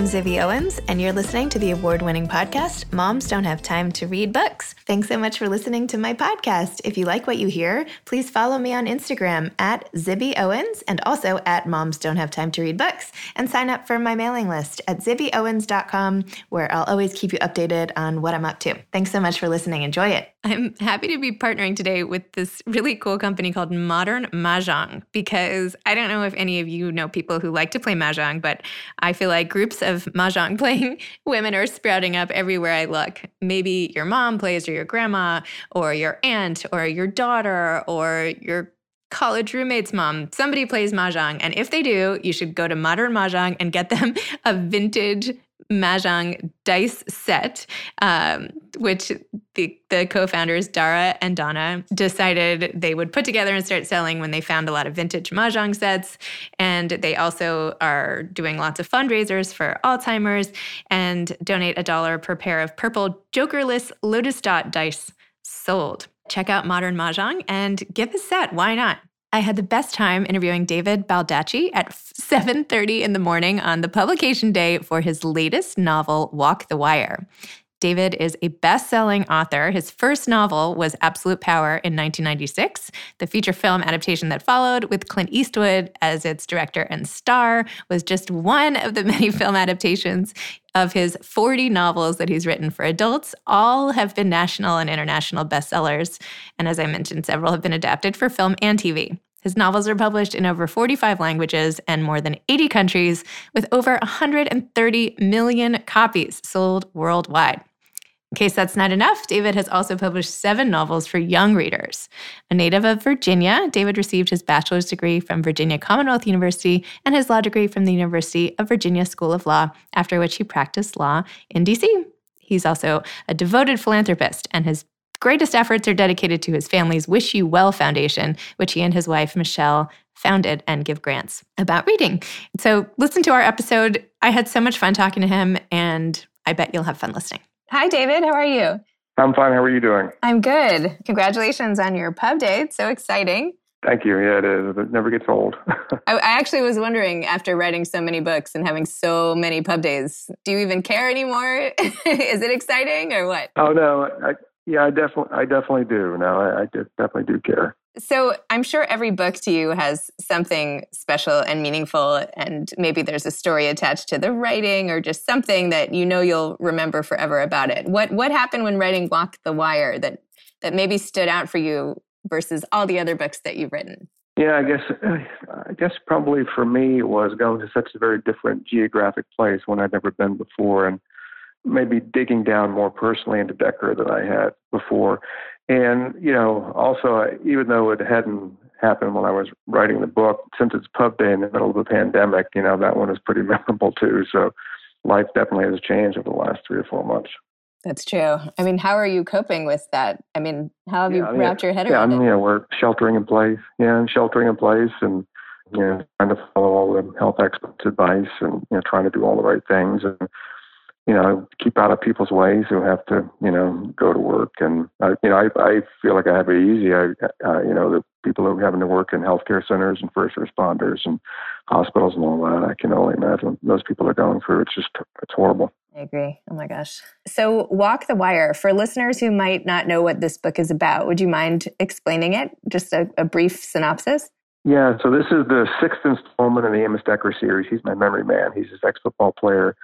I'm Zibby Owens, and you're listening to the award winning podcast, Moms Don't Have Time to Read Books. Thanks so much for listening to my podcast. If you like what you hear, please follow me on Instagram at Zibby Owens and also at Moms Don't Have Time to Read Books, and sign up for my mailing list at zibbyowens.com, where I'll always keep you updated on what I'm up to. Thanks so much for listening. Enjoy it. I'm happy to be partnering today with this really cool company called Modern Mahjong because I don't know if any of you know people who like to play Mahjong, but I feel like groups of Mahjong playing women are sprouting up everywhere I look. Maybe your mom plays, or your grandma, or your aunt, or your daughter, or your college roommate's mom. Somebody plays Mahjong. And if they do, you should go to Modern Mahjong and get them a vintage Mahjong dice set, um, which the, the co founders, Dara and Donna, decided they would put together and start selling when they found a lot of vintage Mahjong sets. And they also are doing lots of fundraisers for Alzheimer's and donate a dollar per pair of purple jokerless Lotus Dot dice sold. Check out Modern Mahjong and give a set. Why not? I had the best time interviewing David Baldacci at 7:30 in the morning on the publication day for his latest novel Walk the Wire. David is a best-selling author. His first novel was Absolute Power in 1996. The feature film adaptation that followed with Clint Eastwood as its director and star was just one of the many film adaptations of his 40 novels that he's written for adults. All have been national and international bestsellers, and as I mentioned, several have been adapted for film and TV. His novels are published in over 45 languages and more than 80 countries, with over 130 million copies sold worldwide. In case that's not enough, David has also published seven novels for young readers. A native of Virginia, David received his bachelor's degree from Virginia Commonwealth University and his law degree from the University of Virginia School of Law, after which he practiced law in DC. He's also a devoted philanthropist, and his greatest efforts are dedicated to his family's Wish You Well Foundation, which he and his wife, Michelle, founded and give grants about reading. So listen to our episode. I had so much fun talking to him, and I bet you'll have fun listening. Hi, David. How are you? I'm fine. How are you doing? I'm good. Congratulations on your pub day. It's so exciting. Thank you. Yeah, it is. It never gets old. I, I, actually was wondering after writing so many books and having so many pub days, do you even care anymore? is it exciting or what? Oh no, I, yeah, I definitely, I definitely do. No, I, I definitely do care. So I'm sure every book to you has something special and meaningful, and maybe there's a story attached to the writing or just something that you know you'll remember forever about it. What what happened when writing Walk the Wire that that maybe stood out for you versus all the other books that you've written? Yeah, I guess uh, I guess probably for me it was going to such a very different geographic place when I'd never been before, and maybe digging down more personally into Decker than I had before. And, you know, also, even though it hadn't happened when I was writing the book, since it's pub day in the middle of the pandemic, you know, that one is pretty memorable too. So life definitely has changed over the last three or four months. That's true. I mean, how are you coping with that? I mean, how have yeah, you wrapped your head yeah, around I mean, it? Yeah, we're sheltering in place. Yeah, sheltering in place and, you know, trying to follow all the health experts' advice and, you know, trying to do all the right things. And, you know, keep out of people's ways who have to, you know, go to work. And, uh, you know, I, I feel like I have it easy. I, uh, you know, the people who are having to work in healthcare centers and first responders and hospitals and all that, I can only imagine those people are going through. It's just, it's horrible. I agree. Oh my gosh. So, Walk the Wire, for listeners who might not know what this book is about, would you mind explaining it? Just a, a brief synopsis? Yeah, so this is the sixth installment in the Amos Decker series. He's my memory man. He's this ex football player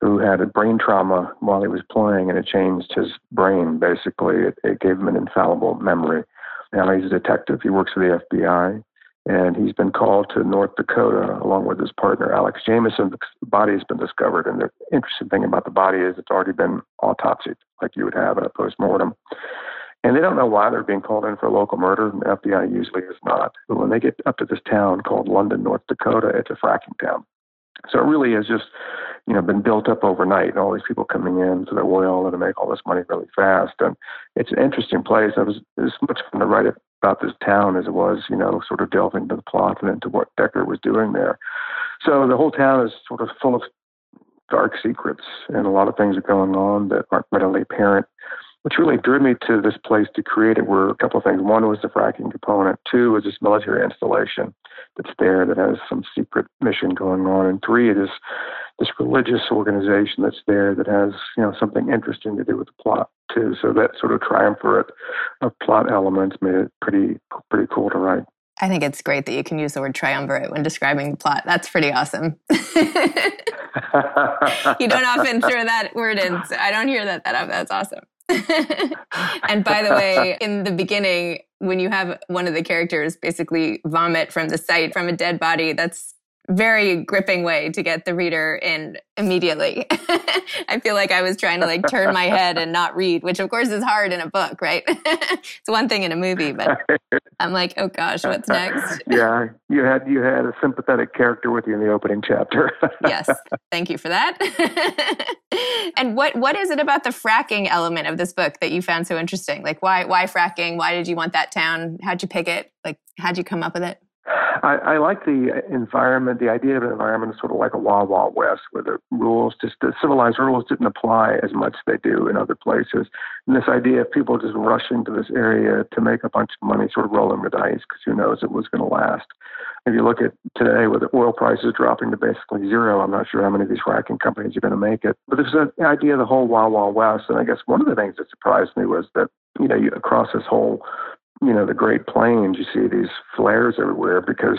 who had a brain trauma while he was playing, and it changed his brain. Basically, it, it gave him an infallible memory. Now he's a detective. He works for the FBI, and he's been called to North Dakota along with his partner Alex Jamison. The body has been discovered, and the interesting thing about the body is it's already been autopsied, like you would have in a post-mortem. And they don't know why they're being called in for a local murder. And the FBI usually is not. But when they get up to this town called London, North Dakota, it's a fracking town. So it really is just you know, been built up overnight and all these people coming in the oil and to make all this money really fast. And it's an interesting place. I was, it was much fun to write about this town as it was, you know, sort of delving into the plot and into what Decker was doing there. So the whole town is sort of full of dark secrets and a lot of things are going on that aren't readily apparent. Which really drew me to this place to create it were a couple of things. One was the fracking component. Two was this military installation that's there that has some secret mission going on. And three, it is this religious organization that's there that has you know something interesting to do with the plot too. So that sort of triumvirate of plot elements made it pretty pretty cool to write. I think it's great that you can use the word triumvirate when describing the plot. That's pretty awesome. you don't often throw that word in. So I don't hear that that often. That's awesome. and by the way, in the beginning, when you have one of the characters basically vomit from the sight from a dead body, that's very gripping way to get the reader in immediately. I feel like I was trying to like turn my head and not read, which of course is hard in a book, right? it's one thing in a movie, but I'm like, oh gosh, what's next? yeah, you had you had a sympathetic character with you in the opening chapter. yes, thank you for that. and what what is it about the fracking element of this book that you found so interesting? Like why why fracking? Why did you want that town? How'd you pick it? Like how'd you come up with it? I, I like the environment. The idea of an environment is sort of like a Wild Wild West, where the rules, just the civilized rules, didn't apply as much as they do in other places. And this idea of people just rushing to this area to make a bunch of money, sort of rolling the dice, because who knows it was going to last. If you look at today, with the oil prices dropping to basically zero, I'm not sure how many of these fracking companies are going to make it. But there's an idea of the whole Wild Wild West, and I guess one of the things that surprised me was that you know you, across this whole you know, the Great Plains, you see these flares everywhere because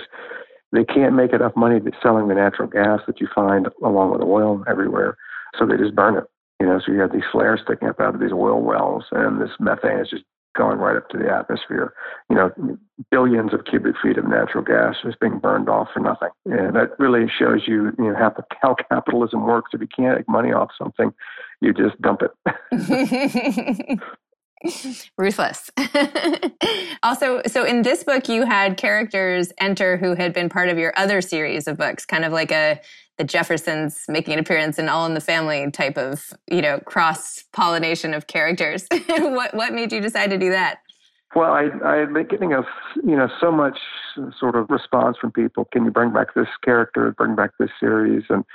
they can't make enough money selling the natural gas that you find along with oil everywhere. So they just burn it. You know, so you have these flares sticking up out of these oil wells, and this methane is just going right up to the atmosphere. You know, billions of cubic feet of natural gas is being burned off for nothing. And that really shows you, you know, how, how capitalism works. If you can't make money off something, you just dump it. ruthless also so in this book you had characters enter who had been part of your other series of books kind of like a the jeffersons making an appearance in all in the family type of you know cross pollination of characters what what made you decide to do that well, I I've been getting a you know so much sort of response from people. Can you bring back this character? Bring back this series? And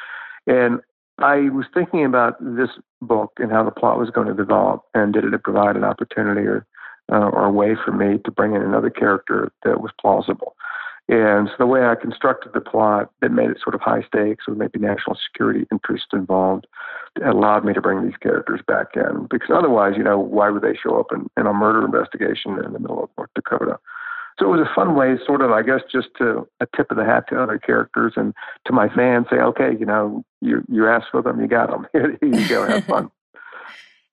and I was thinking about this book and how the plot was going to develop, and did it provide an opportunity or uh, or a way for me to bring in another character that was plausible? And so the way I constructed the plot, that made it sort of high stakes with maybe national security interest involved. Allowed me to bring these characters back in because otherwise, you know, why would they show up in, in a murder investigation in the middle of North Dakota? So it was a fun way, sort of, I guess, just to a tip of the hat to other characters and to my fans, say, okay, you know, you you asked for them, you got them. Here you go, have fun.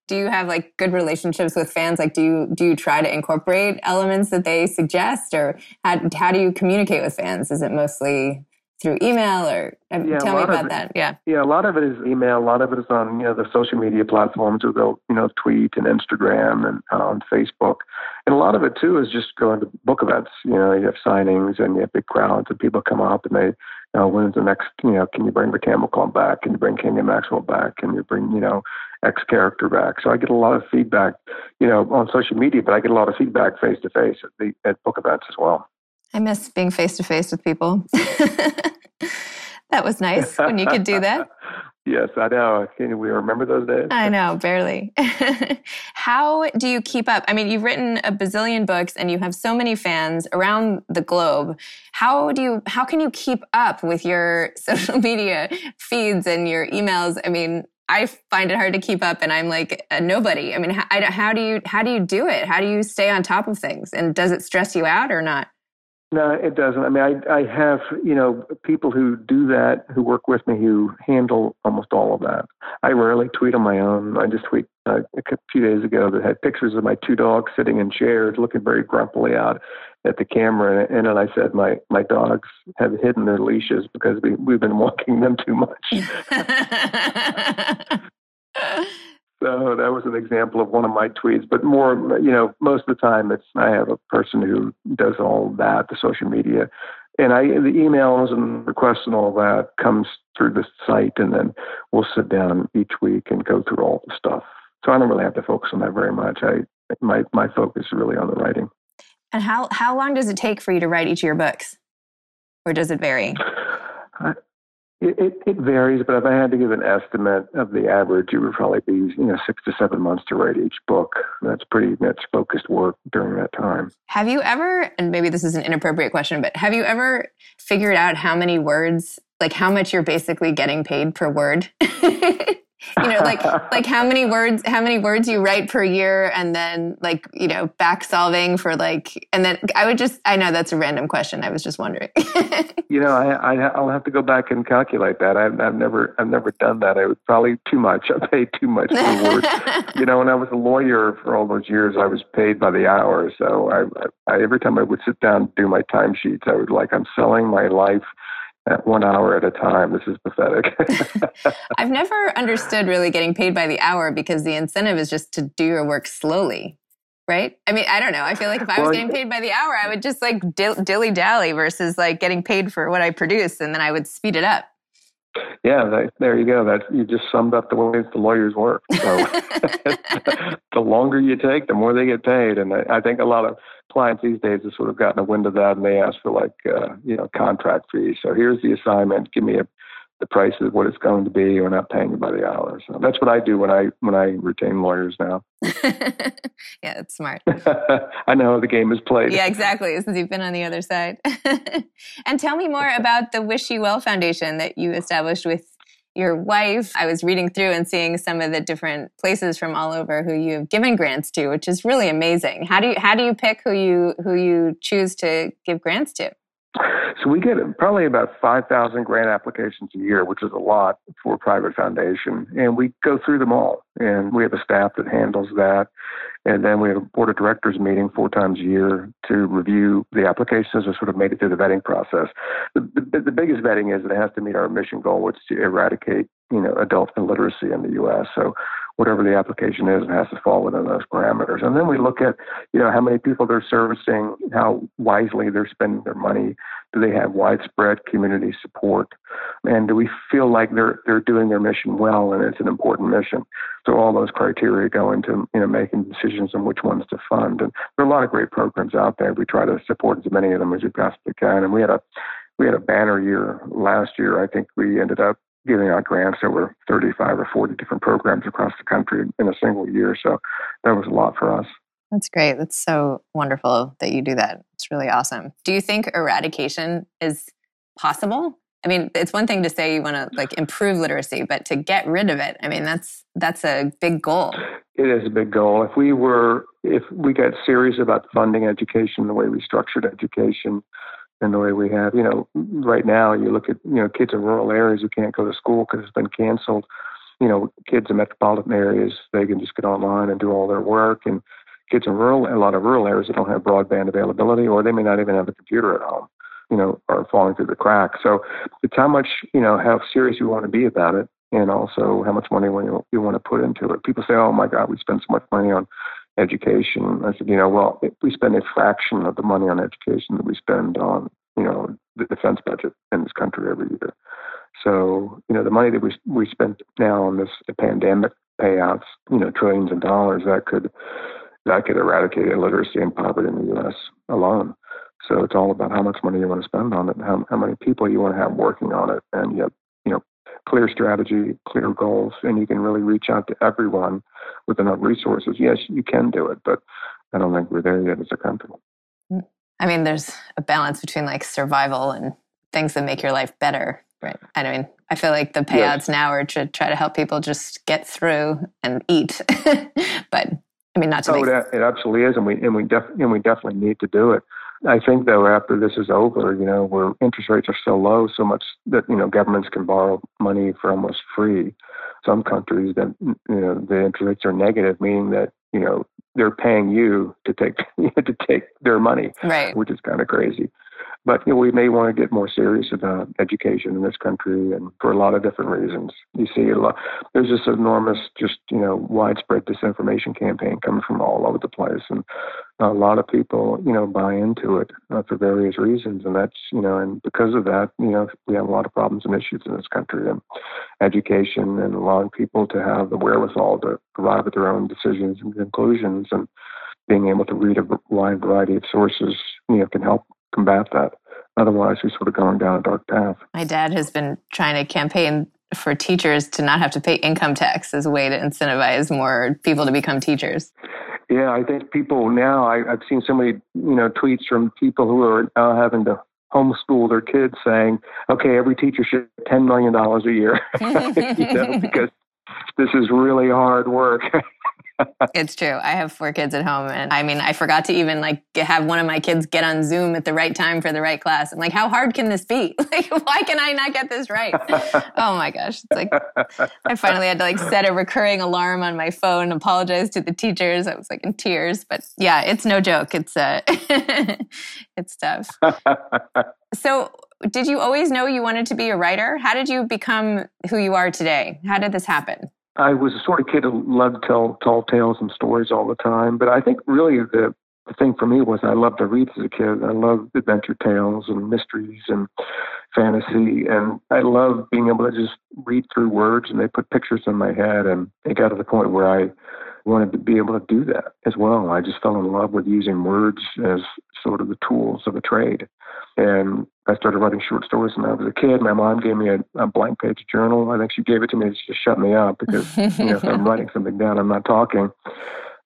do you have like good relationships with fans? Like, do you do you try to incorporate elements that they suggest, or how how do you communicate with fans? Is it mostly through email or yeah, tell me about it, that. Yeah. Yeah a lot of it is email a lot of it is on you know the social media platforms where they'll you know tweet and instagram and uh, on facebook. And a lot of it too is just going to book events. You know you have signings and you have big crowds and people come up and they you know when's the next you know can you bring the camel club back? Can you bring and maxwell back? Can you bring you know x character back? So i get a lot of feedback you know on social media but i get a lot of feedback face to face at the at book events as well I miss being face to face with people. that was nice when you could do that. yes, I know. Can we remember those days? I know, barely. How do you keep up? I mean, you've written a bazillion books and you have so many fans around the globe. How do you how can you keep up with your social media feeds and your emails? I mean, I find it hard to keep up and I'm like a nobody. I mean, how, how do you how do you do it? How do you stay on top of things? And does it stress you out or not? No, it doesn't. I mean, I I have you know people who do that who work with me who handle almost all of that. I rarely tweet on my own. I just tweet uh, a few days ago that had pictures of my two dogs sitting in chairs, looking very grumpily out at the camera, and then I said my my dogs have hidden their leashes because we we've been walking them too much. So that was an example of one of my tweets. But more, you know, most of the time, it's I have a person who does all that, the social media, and I the emails and requests and all that comes through the site, and then we'll sit down each week and go through all the stuff. So I don't really have to focus on that very much. I my my focus is really on the writing. And how how long does it take for you to write each of your books, or does it vary? It, it, it, varies, but if I had to give an estimate of the average, it would probably be you know six to seven months to write each book. That's pretty that's focused work during that time. Have you ever, and maybe this is an inappropriate question, but have you ever figured out how many words like how much you're basically getting paid per word? you know like like how many words how many words you write per year and then like you know back solving for like and then i would just i know that's a random question. I was just wondering. You know I, I will have to go back and calculate that. I've, I've never i've never done that. I would probably too much. I paid too much per word you know when i was a lawyer for all those years i was paid by the hour. So I, I every time i would sit down and do my timesheets i would like i'm selling my life at one hour at a time. This is pathetic. I've never understood really getting paid by the hour because the incentive is just to do your work slowly, right? I mean, I don't know. I feel like if I was well, getting paid by the hour, I would just like dilly dally versus like getting paid for what I produce and then I would speed it up. Yeah, that, there you go. That you just summed up the way the lawyers work. So the longer you take, the more they get paid, and I, I think a lot of clients these days have sort of gotten a wind of that, and they ask for like uh, you know contract fees. So here's the assignment. Give me a the price of what it's going to be. We're not paying you by the hour. So that's what I do when I when I retain lawyers now. yeah, that's smart. I know how the game is played. Yeah, exactly. Since you've been on the other side. and tell me more about the Wish You Well Foundation that you established with your wife. I was reading through and seeing some of the different places from all over who you have given grants to, which is really amazing. How do you how do you pick who you who you choose to give grants to? So we get probably about 5,000 grant applications a year, which is a lot for a private foundation. And we go through them all. And we have a staff that handles that. And then we have a board of directors meeting four times a year to review the applications and sort of made it through the vetting process. The, the, the biggest vetting is that it has to meet our mission goal, which is to eradicate, you know, adult illiteracy in the U.S. So whatever the application is, it has to fall within those parameters. And then we look at, you know, how many people they're servicing, how wisely they're spending their money. Do they have widespread community support? And do we feel like they're they're doing their mission well and it's an important mission? So all those criteria go into you know making decisions on which ones to fund. And there are a lot of great programs out there. We try to support as many of them as we possibly can. And we had a we had a banner year last year. I think we ended up giving out grants were 35 or 40 different programs across the country in a single year. So that was a lot for us. That's great. That's so wonderful that you do that. It's really awesome. Do you think eradication is possible? I mean, it's one thing to say you want to like improve literacy, but to get rid of it, I mean, that's that's a big goal. It is a big goal. If we were if we got serious about funding education the way we structured education, in the way we have. You know, right now you look at you know kids in rural areas who can't go to school because it's been canceled. You know, kids in metropolitan areas they can just get online and do all their work, and kids in rural a lot of rural areas that don't have broadband availability, or they may not even have a computer at home. You know, are falling through the cracks. So it's how much you know how serious you want to be about it, and also how much money you, you want to put into it. People say, "Oh my God, we spend so much money on education. I said, you know, well, we spend a fraction of the money on education that we spend on, you know, the defense budget in this country every year. So, you know, the money that we we spend now on this pandemic payouts, you know, trillions of dollars that could that could eradicate illiteracy and poverty in the U.S. alone. So it's all about how much money you want to spend on it, and how how many people you want to have working on it, and yet, you know, clear strategy, clear goals, and you can really reach out to everyone with enough resources. Yes, you can do it, but I don't think we're there yet as a country. Mm. I mean, there's a balance between like survival and things that make your life better, right? I mean, I feel like the payouts yes. now are to try to help people just get through and eat, but I mean, not to. Oh, make... it, it absolutely is, and we and we def- and we definitely need to do it. I think though after this is over, you know, where interest rates are so low, so much that you know governments can borrow money for almost free. Some countries that you know the interest rates are negative, meaning that you know they're paying you to take to take their money, right? Which is kind of crazy. But you know, we may want to get more serious about education in this country, and for a lot of different reasons. You see, a lot, there's this enormous, just you know, widespread disinformation campaign coming from all over the place, and a lot of people, you know, buy into it uh, for various reasons, and that's you know, and because of that, you know, we have a lot of problems and issues in this country, and education, and allowing people to have the wherewithal to arrive at their own decisions and conclusions, and being able to read a wide variety of sources, you know, can help combat that. Otherwise, we're sort of going down a dark path. My dad has been trying to campaign for teachers to not have to pay income tax as a way to incentivize more people to become teachers. Yeah, I think people now, I, have seen so many, you know, tweets from people who are now having to homeschool their kids saying, okay, every teacher should $10 million a year, you know, because this is really hard work. it's true. I have four kids at home, and I mean, I forgot to even like have one of my kids get on Zoom at the right time for the right class. I'm like, how hard can this be? Like, why can I not get this right? oh my gosh! It's like I finally had to like set a recurring alarm on my phone, apologize to the teachers. I was like in tears, but yeah, it's no joke. It's uh, it's tough. so, did you always know you wanted to be a writer? How did you become who you are today? How did this happen? I was the sort of kid who loved tell tall tales and stories all the time. But I think really the the thing for me was I loved to read as a kid. I loved adventure tales and mysteries and fantasy, and I loved being able to just read through words and they put pictures in my head. And it got to the point where I wanted to be able to do that as well. I just fell in love with using words as sort of the tools of a trade. And I started writing short stories when I was a kid. My mom gave me a, a blank page journal. I think she gave it to me to just shut me up because you know, if I'm writing something down, I'm not talking.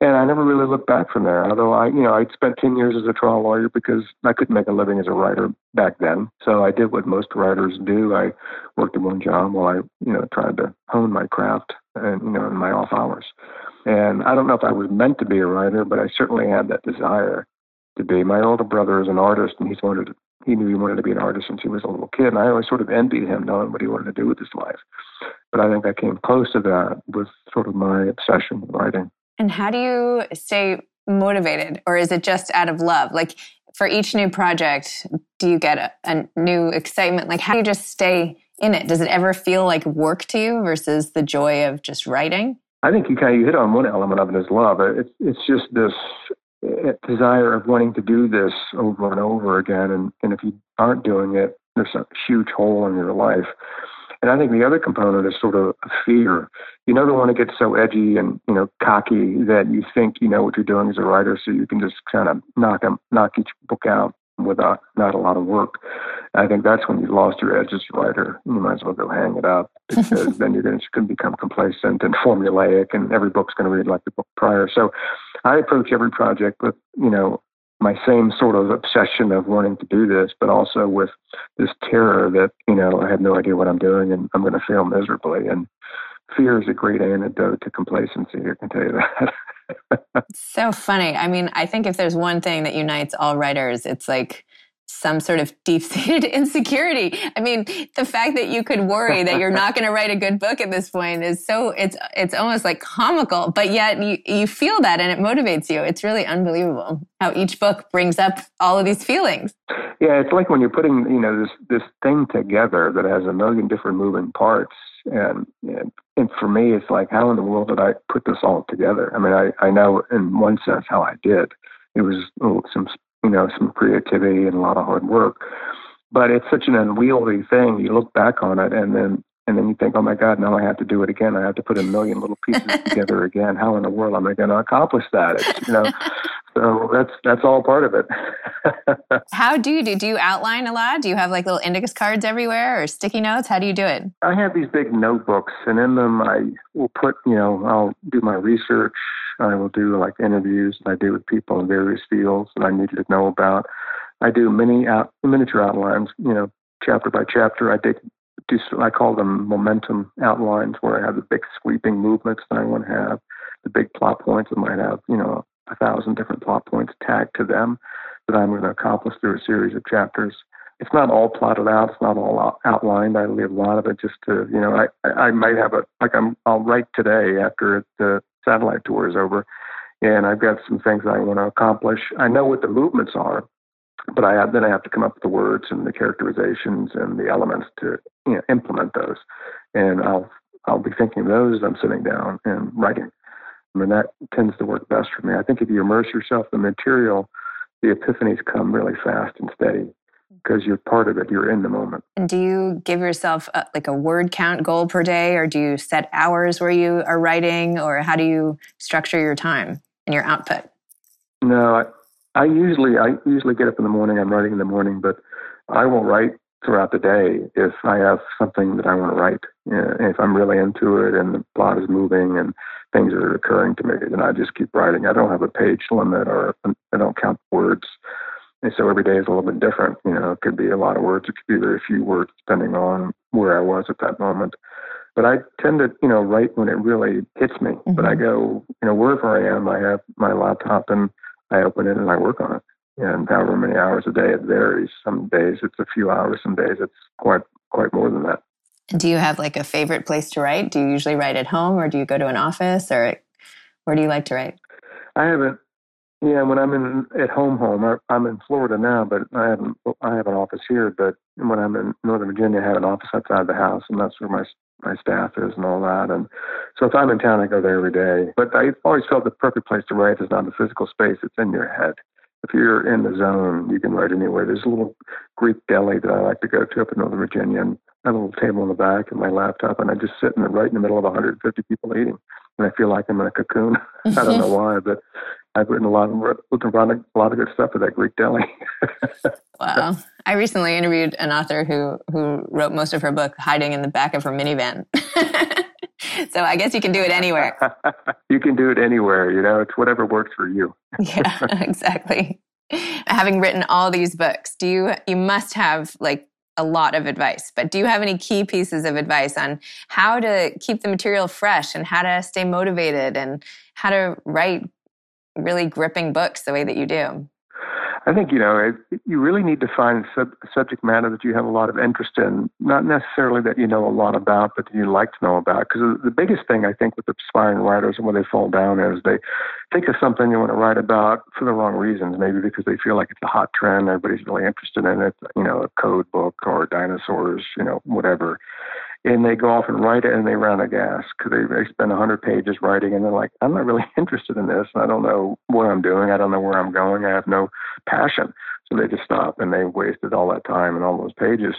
And I never really looked back from there. Although I, you know, I'd spent 10 years as a trial lawyer because I couldn't make a living as a writer back then. So I did what most writers do. I worked at one job while I, you know, tried to hone my craft and, you know, in my off hours. And I don't know if I was meant to be a writer, but I certainly had that desire to be. My older brother is an artist, and he's wanted to, he knew he wanted to be an artist since he was a little kid, and I always sort of envied him knowing what he wanted to do with his life. But I think I came close to that with sort of my obsession with writing. And how do you stay motivated, or is it just out of love? Like for each new project, do you get a, a new excitement? Like how do you just stay in it? Does it ever feel like work to you versus the joy of just writing? I think you kind of hit on one element of it is love. It's it's just this uh, desire of wanting to do this over and over again, and and if you aren't doing it, there's a huge hole in your life. And I think the other component is sort of fear. You never want to get so edgy and you know cocky that you think you know what you're doing as a writer, so you can just kind of knock them, knock each book out without not a lot of work. I think that's when you've lost your edge as a writer. You might as well go hang it up because then you're going to become complacent and formulaic, and every book's going to read like the book prior. So I approach every project with you know my same sort of obsession of wanting to do this, but also with this terror that you know I have no idea what I'm doing and I'm going to fail miserably. And fear is a great antidote to complacency. I can tell you that. so funny. I mean, I think if there's one thing that unites all writers, it's like some sort of deep seated insecurity. I mean, the fact that you could worry that you're not going to write a good book at this point is so it's it's almost like comical, but yet you you feel that and it motivates you. It's really unbelievable how each book brings up all of these feelings. Yeah, it's like when you're putting, you know, this this thing together that has a million different moving parts and, and and for me it's like how in the world did I put this all together? I mean, I I know in one sense how I did. It was oh, some you know, some creativity and a lot of hard work. But it's such an unwieldy thing. You look back on it and then and then you think, oh my God, now I have to do it again. I have to put a million little pieces together again. How in the world am I going to accomplish that? It's, you know, so that's that's all part of it. How do you do? Do you outline a lot? Do you have like little index cards everywhere or sticky notes? How do you do it? I have these big notebooks, and in them I will put, you know, I'll do my research. I will do like interviews that I do with people in various fields that I need to know about. I do mini out, miniature outlines, you know, chapter by chapter. I take do I call them momentum outlines, where I have the big sweeping movements that I want to have, the big plot points that might have, you know, a thousand different plot points tagged to them that I'm going to accomplish through a series of chapters. It's not all plotted out. It's not all outlined. I leave a lot of it just to, you know, I, I might have a, like I'm, I'll write today after the satellite tour is over and I've got some things I want to accomplish. I know what the movements are, but I have, then I have to come up with the words and the characterizations and the elements to you know, implement those. And I'll I'll be thinking of those as I'm sitting down and writing. I mean, that tends to work best for me. I think if you immerse yourself in the material, the epiphanies come really fast and steady because you're part of it. You're in the moment. And do you give yourself a, like a word count goal per day, or do you set hours where you are writing, or how do you structure your time and your output? No, I, I usually I usually get up in the morning. I'm writing in the morning, but I will write throughout the day if I have something that I want to write. if I'm really into it and the plot is moving and things that are occurring to me, and I just keep writing. I don't have a page limit or I don't count words. And so every day is a little bit different. You know, it could be a lot of words, it could be very few words, depending on where I was at that moment. But I tend to, you know, write when it really hits me. Mm-hmm. But I mm-hmm. go, you know, wherever I am, I have my laptop and I open it and I work on it. And however many hours a day, it varies. Some days it's a few hours, some days it's quite quite more than that. Do you have like a favorite place to write? Do you usually write at home or do you go to an office or where do you like to write? I haven't yeah, when I'm in at home, home, I'm in Florida now, but I have I have an office here. But when I'm in Northern Virginia, I have an office outside the house, and that's where my my staff is and all that. And so if I'm in town, I go there every day. But I always felt the perfect place to write is not the physical space; it's in your head. If you're in the zone, you can write anywhere. There's a little Greek deli that I like to go to up in Northern Virginia, and I have a little table in the back and my laptop, and I just sit in the, right in the middle of 150 people eating, and I feel like I'm in a cocoon. I don't know why, but I've written a lot of written a lot of good stuff at that Greek deli. wow! I recently interviewed an author who who wrote most of her book hiding in the back of her minivan. So I guess you can do it anywhere. you can do it anywhere. You know, it's whatever works for you. yeah, exactly. Having written all these books, do you you must have like a lot of advice, but do you have any key pieces of advice on how to keep the material fresh and how to stay motivated and how to write really gripping books the way that you do? I think you know it, you really need to find sub- subject matter that you have a lot of interest in, not necessarily that you know a lot about, but that you like to know about. Because the biggest thing I think with aspiring writers and where they fall down is they think of something they want to write about for the wrong reasons. Maybe because they feel like it's a hot trend, everybody's really interested in it. You know, a code book or dinosaurs, you know, whatever and they go off and write it and they run out of gas because they, they spend 100 pages writing and they're like, I'm not really interested in this. I don't know what I'm doing. I don't know where I'm going. I have no passion. So they just stop and they wasted all that time and all those pages.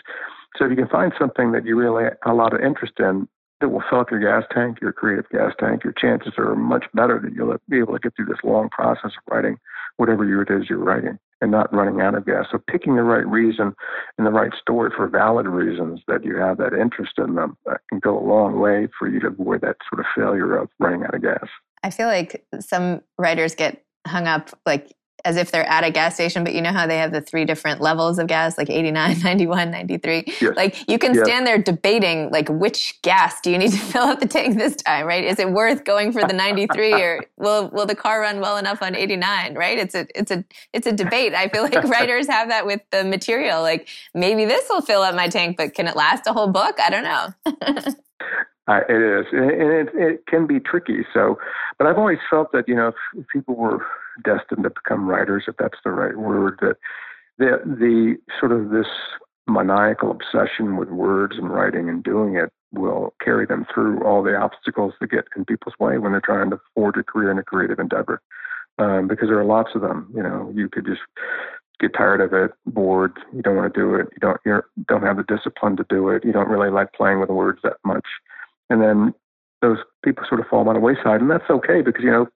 So if you can find something that you really have a lot of interest in that will fill up your gas tank, your creative gas tank, your chances are much better that you'll be able to get through this long process of writing whatever it is you're writing and not running out of gas. So picking the right reason and the right story for valid reasons that you have that interest in them that can go a long way for you to avoid that sort of failure of running out of gas. I feel like some writers get hung up like as if they're at a gas station, but you know how they have the three different levels of gas, like 89, 91, 93. Yes. Like you can yes. stand there debating like which gas do you need to fill up the tank this time, right? Is it worth going for the 93 or will will the car run well enough on 89, right? It's a it's a it's a debate. I feel like writers have that with the material. Like maybe this will fill up my tank, but can it last a whole book? I don't know. Uh, it is, and it, it, can be tricky. So, but I've always felt that you know, if, if people were destined to become writers, if that's the right word, that the the sort of this maniacal obsession with words and writing and doing it will carry them through all the obstacles that get in people's way when they're trying to forge a career in a creative endeavor. Um, because there are lots of them. You know, you could just get tired of it, bored. You don't want to do it. You don't you don't have the discipline to do it. You don't really like playing with words that much and then those people sort of fall by the wayside, and that's okay because you know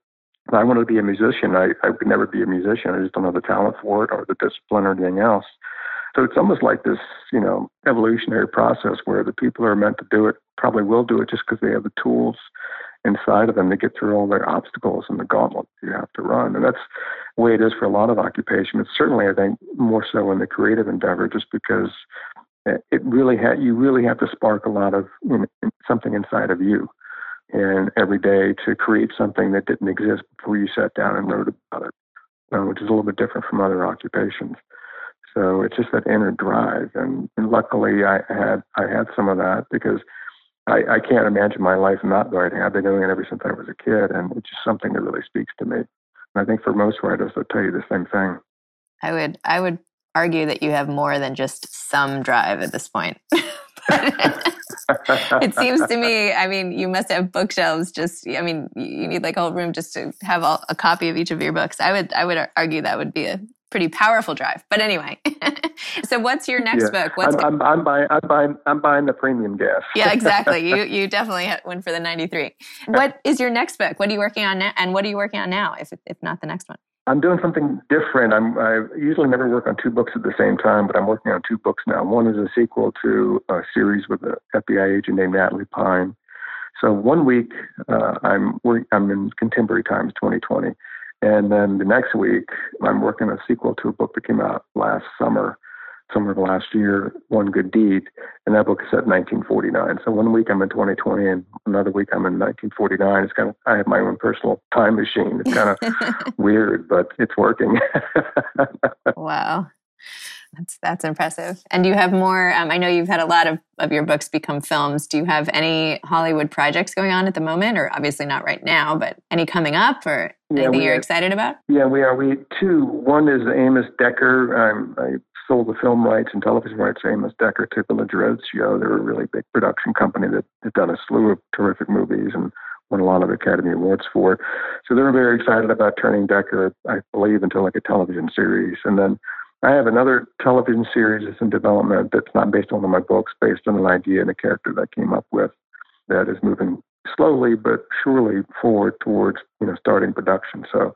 I wanted to be a musician. I, I could never be a musician. I just don't have the talent for it or the discipline or anything else. So it's almost like this, you know, evolutionary process where the people who are meant to do it probably will do it just because they have the tools inside of them to get through all their obstacles and the gauntlet you have to run. And that's the way it is for a lot of occupation. Certainly, I think, more so in the creative endeavor, just because it really ha- you really have to spark a lot of you know, something inside of you and every day to create something that didn't exist before you sat down and wrote about it, uh, which is a little bit different from other occupations. So it's just that inner drive, and, and luckily I had I had some of that because I, I can't imagine my life not writing. I've been doing it ever since I was a kid, and it's just something that really speaks to me. And I think for most writers, they'll tell you the same thing. I would I would argue that you have more than just some drive at this point. it seems to me, I mean, you must have bookshelves just, I mean, you need like a whole room just to have all, a copy of each of your books. I would, I would argue that would be a pretty powerful drive. But anyway, so what's your next yeah. book? What's I'm, I'm, I'm, buying, I'm buying, I'm buying the premium gas. yeah, exactly. You, you definitely went for the 93. What is your next book? What are you working on now? And what are you working on now, if, if not the next one? I'm doing something different. I'm, I usually never work on two books at the same time, but I'm working on two books now. One is a sequel to a series with an FBI agent named Atlee Pine. So one week uh, I'm I'm in Contemporary Times 2020, And then the next week, I'm working a sequel to a book that came out last summer, summer of last year, One Good Deed. And that book is set in 1949. So one week I'm in 2020 and another week I'm in 1949. It's kind of, I have my own personal time machine. It's kind of weird, but it's working. wow. That's that's impressive. And do you have more? Um, I know you've had a lot of, of your books become films. Do you have any Hollywood projects going on at the moment, or obviously not right now, but any coming up, or yeah, anything you're excited about? Yeah, we are. We two. One is Amos Decker. Um, I sold the film rights and television rights to Amos Decker to Roadshow. They're a really big production company that has done a slew of terrific movies and won a lot of Academy Awards for. So they're very excited about turning Decker, I believe, into like a television series. And then I have another television series that's in development that's not based on one of my books, based on an idea and a character that I came up with that is moving slowly but surely forward towards, you know, starting production. So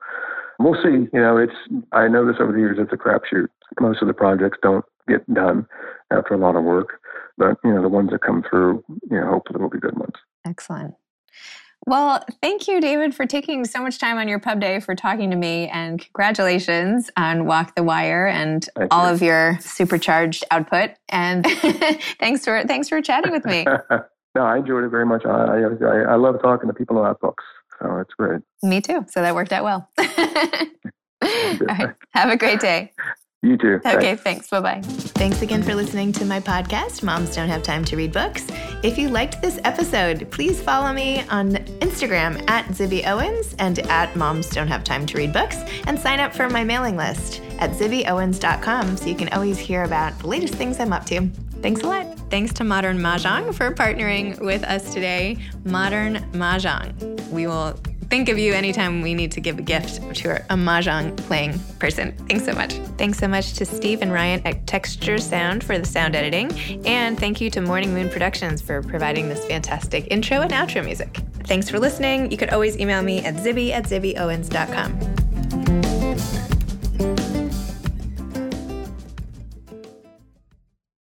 we'll see. You know, it's I know this over the years it's a crapshoot. Most of the projects don't get done after a lot of work. But, you know, the ones that come through, you know, hopefully will be good ones. Excellent. Well, thank you, David, for taking so much time on your pub day for talking to me, and congratulations on Walk the Wire and thank all you. of your supercharged output. And thanks for thanks for chatting with me. no, I enjoyed it very much. I, I, I love talking to people about books, so it's great. Me too. So that worked out well. all right. Have a great day. You too. Okay, thanks. thanks. Bye bye. Thanks again for listening to my podcast, Moms Don't Have Time to Read Books. If you liked this episode, please follow me on Instagram at Zibby Owens and at Moms Don't Have Time to Read Books and sign up for my mailing list at zibbyowens.com so you can always hear about the latest things I'm up to. Thanks a lot. Thanks to Modern Mahjong for partnering with us today. Modern Mahjong. We will think of you anytime we need to give a gift to a mahjong playing person. Thanks so much. Thanks so much to Steve and Ryan at Texture Sound for the sound editing. And thank you to Morning Moon Productions for providing this fantastic intro and outro music. Thanks for listening. You could always email me at zibby at zibbyowens.com.